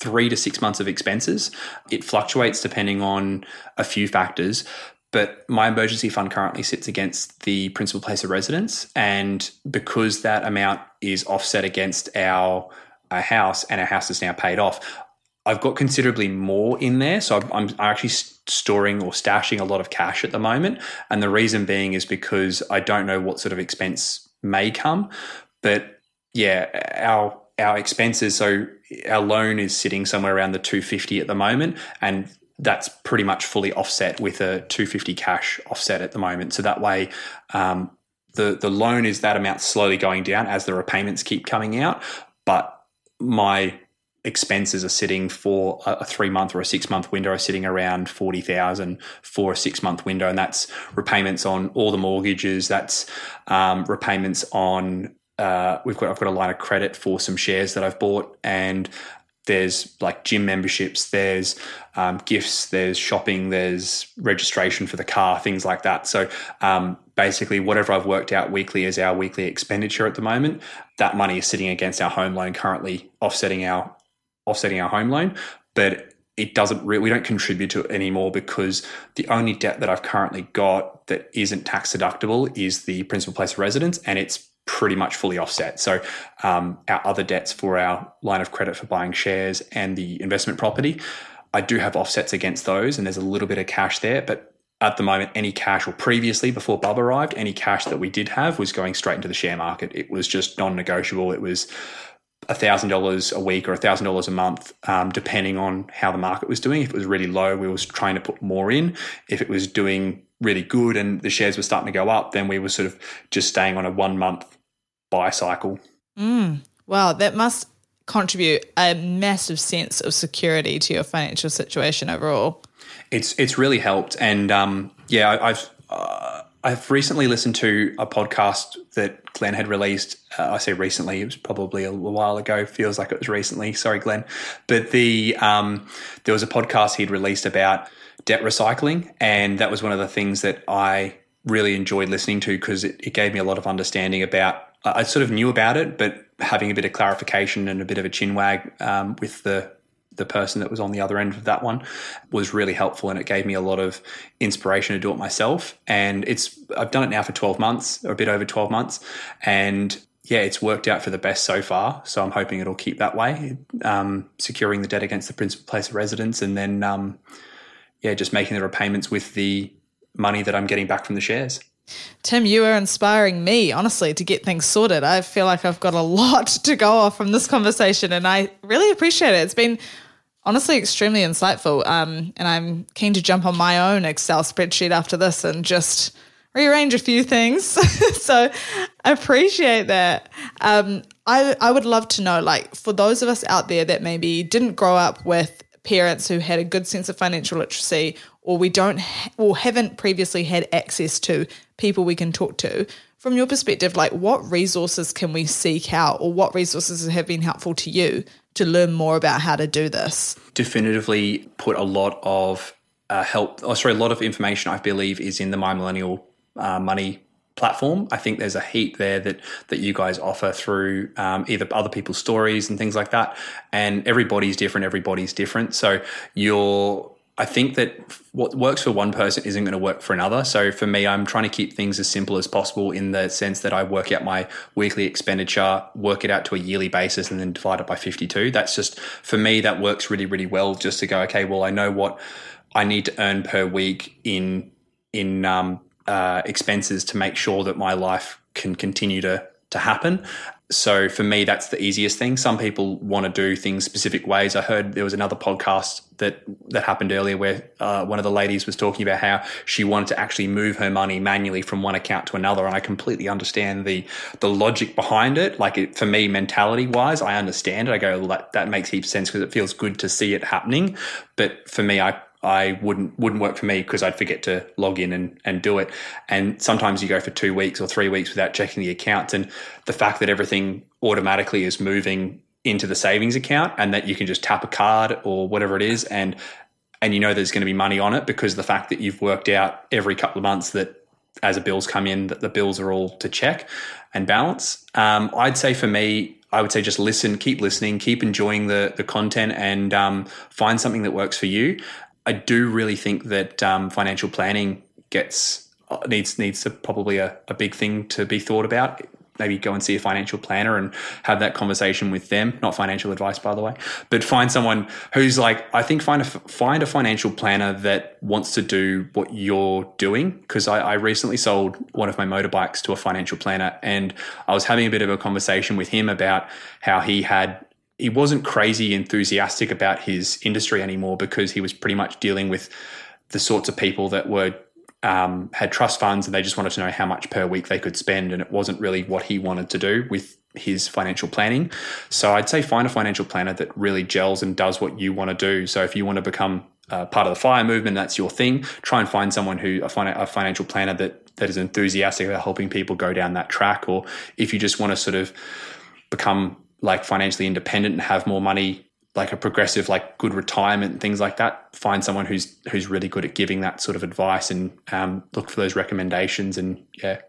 three to six months of expenses. It fluctuates depending on a few factors. But my emergency fund currently sits against the principal place of residence. And because that amount is offset against our a house and our house is now paid off. I've got considerably more in there. So I'm, I'm, actually storing or stashing a lot of cash at the moment. And the reason being is because I don't know what sort of expense may come. But yeah, our our expenses, so our loan is sitting somewhere around the 250 at the moment. And that's pretty much fully offset with a 250 cash offset at the moment. So that way, um, the the loan is that amount slowly going down as the repayments keep coming out. But my expenses are sitting for a three month or a six month window are sitting around 40,000 for a six month window. And that's repayments on all the mortgages. That's um, repayments on, uh, we've got, I've got a line of credit for some shares that I've bought and there's like gym memberships, there's um, gifts, there's shopping, there's registration for the car, things like that. So um, basically, whatever I've worked out weekly is our weekly expenditure at the moment, that money is sitting against our home loan currently, offsetting our offsetting our home loan. But it doesn't really, we don't contribute to it anymore because the only debt that I've currently got that isn't tax deductible is the principal place of residence, and it's pretty much fully offset. So um, our other debts for our line of credit for buying shares and the investment property, I do have offsets against those, and there's a little bit of cash there. But at the moment, any cash or previously before Bub arrived, any cash that we did have was going straight into the share market. It was just non-negotiable. It was thousand dollars a week or a thousand dollars a month, um, depending on how the market was doing. If it was really low, we was trying to put more in. If it was doing really good and the shares were starting to go up, then we were sort of just staying on a one month buy cycle. Mm, wow, that must contribute a massive sense of security to your financial situation overall. It's it's really helped, and um, yeah, I, have uh, I've recently listened to a podcast that Glen had released. Uh, I say recently; it was probably a while ago. Feels like it was recently. Sorry, Glen, but the um, there was a podcast he'd released about debt recycling, and that was one of the things that I really enjoyed listening to because it, it gave me a lot of understanding about I sort of knew about it, but having a bit of clarification and a bit of a chin wag um, with the the person that was on the other end of that one was really helpful and it gave me a lot of inspiration to do it myself. And it's I've done it now for 12 months or a bit over 12 months and yeah it's worked out for the best so far. So I'm hoping it'll keep that way um, securing the debt against the principal place of residence and then um, yeah just making the repayments with the money that I'm getting back from the shares Tim, you are inspiring me, honestly, to get things sorted. I feel like I've got a lot to go off from this conversation, and I really appreciate it. It's been honestly extremely insightful. Um, and I'm keen to jump on my own Excel spreadsheet after this and just rearrange a few things. so I appreciate that. Um, I, I would love to know, like, for those of us out there that maybe didn't grow up with parents who had a good sense of financial literacy or we don't or haven't previously had access to people we can talk to from your perspective like what resources can we seek out or what resources have been helpful to you to learn more about how to do this definitively put a lot of uh, help oh sorry a lot of information i believe is in the my millennial uh, money platform. I think there's a heap there that that you guys offer through um, either other people's stories and things like that. And everybody's different. Everybody's different. So you're. I think that what works for one person isn't going to work for another. So for me, I'm trying to keep things as simple as possible in the sense that I work out my weekly expenditure, work it out to a yearly basis, and then divide it by 52. That's just for me. That works really, really well. Just to go, okay, well, I know what I need to earn per week in in um, uh, expenses to make sure that my life can continue to to happen. So for me, that's the easiest thing. Some people want to do things specific ways. I heard there was another podcast that that happened earlier where uh, one of the ladies was talking about how she wanted to actually move her money manually from one account to another, and I completely understand the the logic behind it. Like it, for me, mentality wise, I understand it. I go, well, that that makes heaps sense because it feels good to see it happening. But for me, I I wouldn't wouldn't work for me because I'd forget to log in and, and do it. And sometimes you go for two weeks or three weeks without checking the account. And the fact that everything automatically is moving into the savings account and that you can just tap a card or whatever it is and and you know there's going to be money on it because the fact that you've worked out every couple of months that as the bills come in that the bills are all to check and balance. Um, I'd say for me, I would say just listen, keep listening, keep enjoying the the content, and um, find something that works for you. I do really think that um, financial planning gets uh, needs needs to probably a, a big thing to be thought about. Maybe go and see a financial planner and have that conversation with them. Not financial advice, by the way, but find someone who's like, I think find a find a financial planner that wants to do what you're doing. Because I, I recently sold one of my motorbikes to a financial planner, and I was having a bit of a conversation with him about how he had he wasn't crazy enthusiastic about his industry anymore because he was pretty much dealing with the sorts of people that were um, had trust funds and they just wanted to know how much per week they could spend and it wasn't really what he wanted to do with his financial planning. So i'd say find a financial planner that really gels and does what you want to do. So if you want to become uh, part of the fire movement that's your thing. Try and find someone who a, a financial planner that that is enthusiastic about helping people go down that track. Or if you just want to sort of become like financially independent and have more money like a progressive like good retirement and things like that find someone who's who's really good at giving that sort of advice and um, look for those recommendations and yeah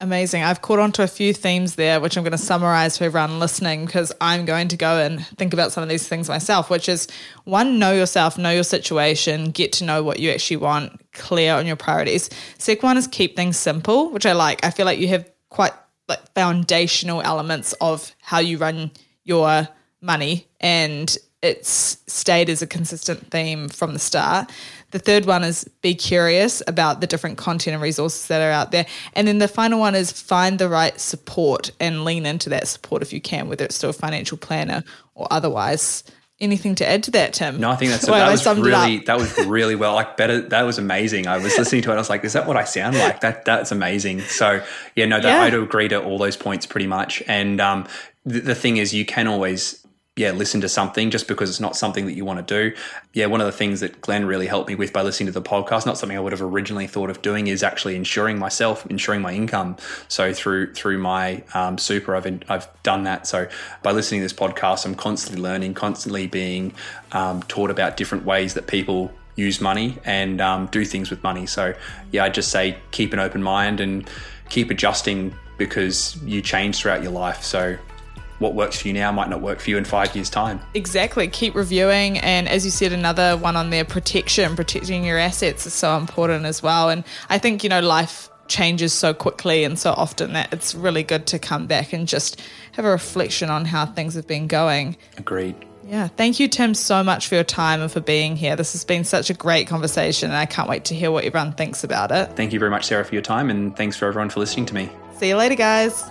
Amazing. I've caught on to a few themes there, which I'm going to summarize for everyone listening because I'm going to go and think about some of these things myself, which is one, know yourself, know your situation, get to know what you actually want, clear on your priorities. Second one is keep things simple, which I like. I feel like you have quite like foundational elements of how you run your money and it's stayed as a consistent theme from the start. The third one is be curious about the different content and resources that are out there. And then the final one is find the right support and lean into that support if you can, whether it's through a financial planner or otherwise. Anything to add to that, Tim? No, I think that's well, that was really that was really well. Like better, that was amazing. I was listening to it. I was like, "Is that what I sound like?" That that's amazing. So yeah, no, that, yeah. I'd agree to all those points pretty much. And um, the, the thing is, you can always yeah, listen to something just because it's not something that you want to do. Yeah, one of the things that Glen really helped me with by listening to the podcast, not something I would have originally thought of doing, is actually insuring myself, insuring my income. So through through my um, super, I've in, I've done that. So by listening to this podcast, I'm constantly learning, constantly being um, taught about different ways that people use money and um, do things with money. So yeah, I just say keep an open mind and keep adjusting because you change throughout your life. So what works for you now might not work for you in five years' time. Exactly. Keep reviewing. And as you said, another one on there protection, protecting your assets is so important as well. And I think, you know, life changes so quickly and so often that it's really good to come back and just have a reflection on how things have been going. Agreed. Yeah. Thank you, Tim, so much for your time and for being here. This has been such a great conversation, and I can't wait to hear what everyone thinks about it. Thank you very much, Sarah, for your time, and thanks for everyone for listening to me. See you later, guys.